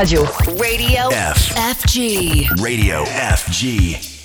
Radio. Radio F. FG. Radio FG.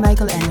Michael Anderson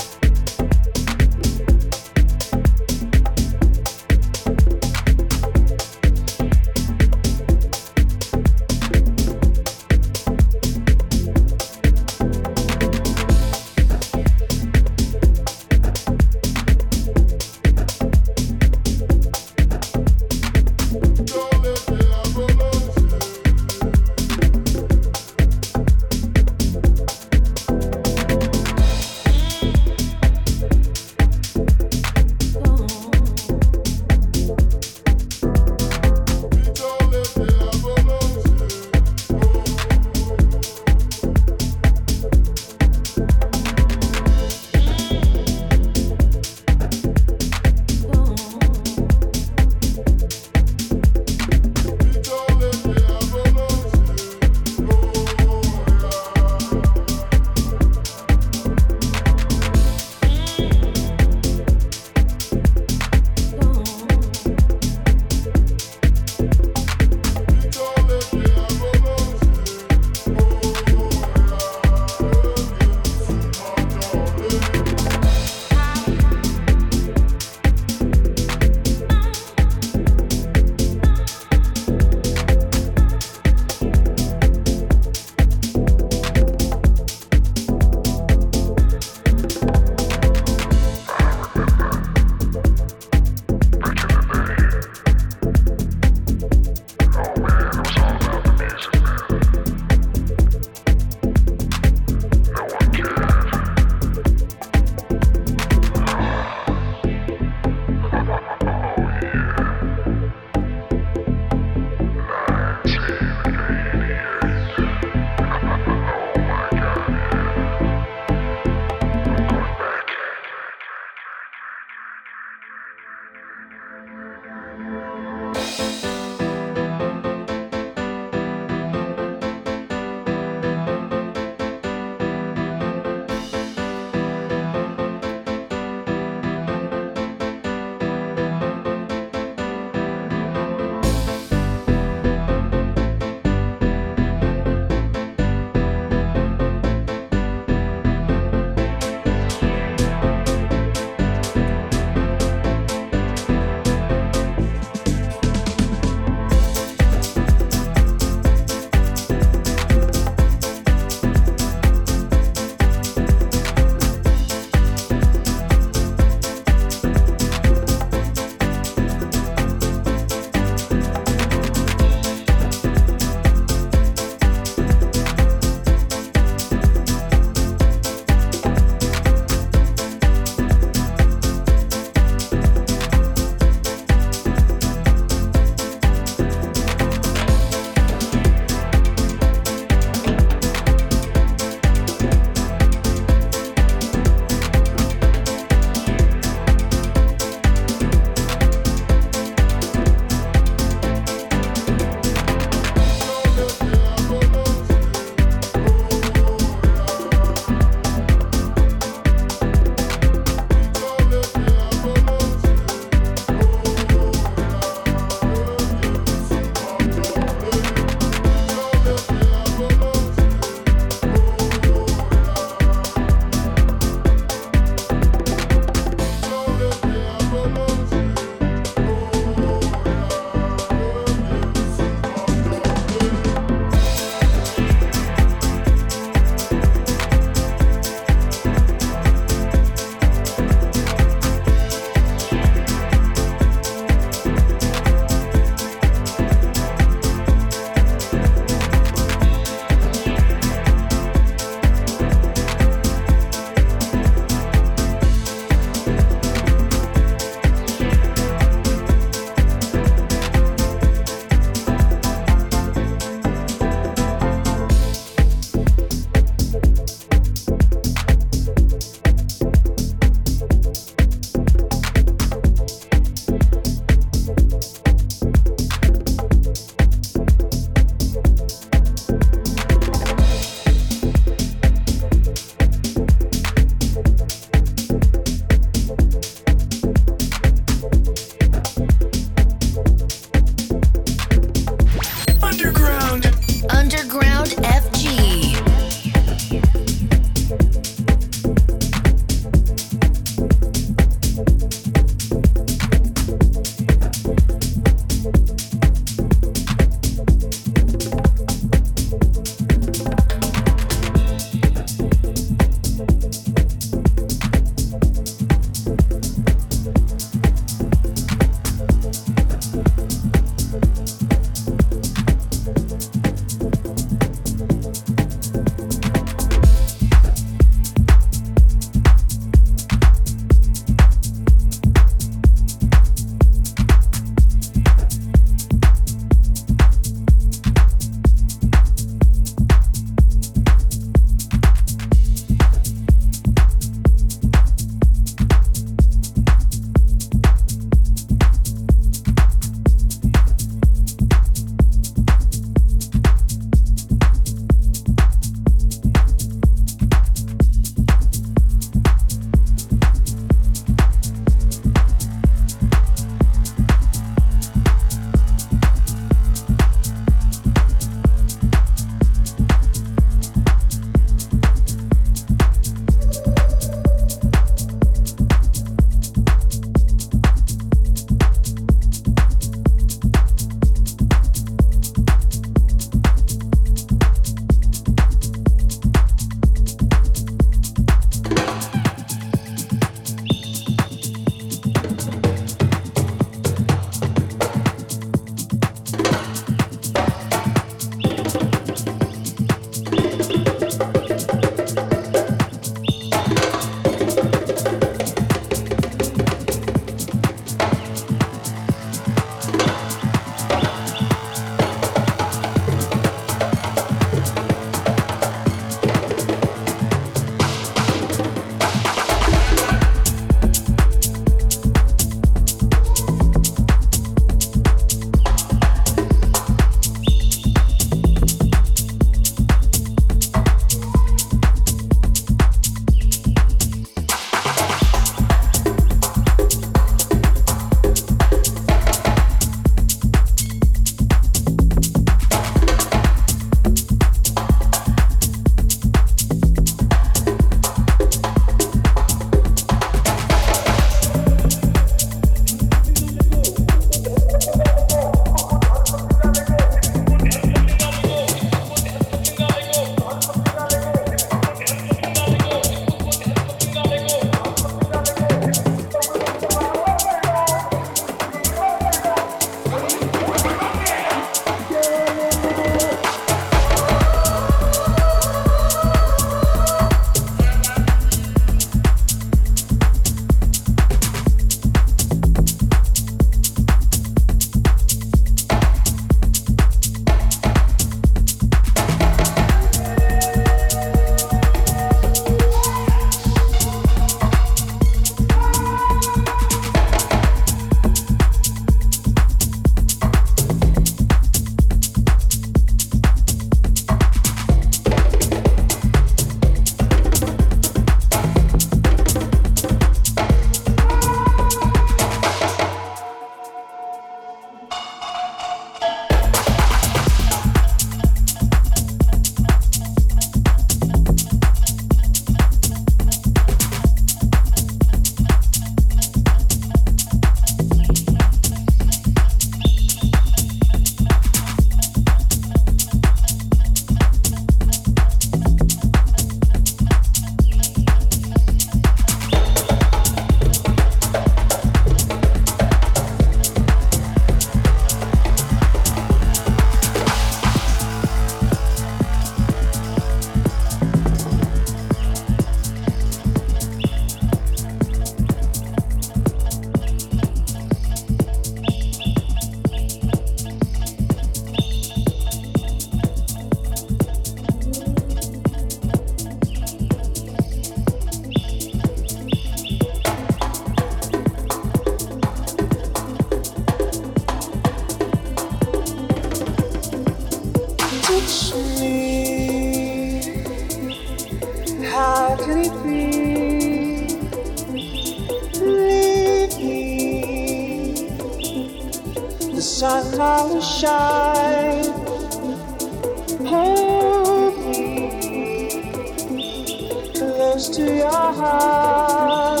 close to your heart.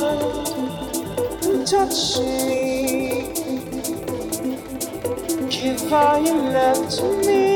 Touch me. Give all your love to me.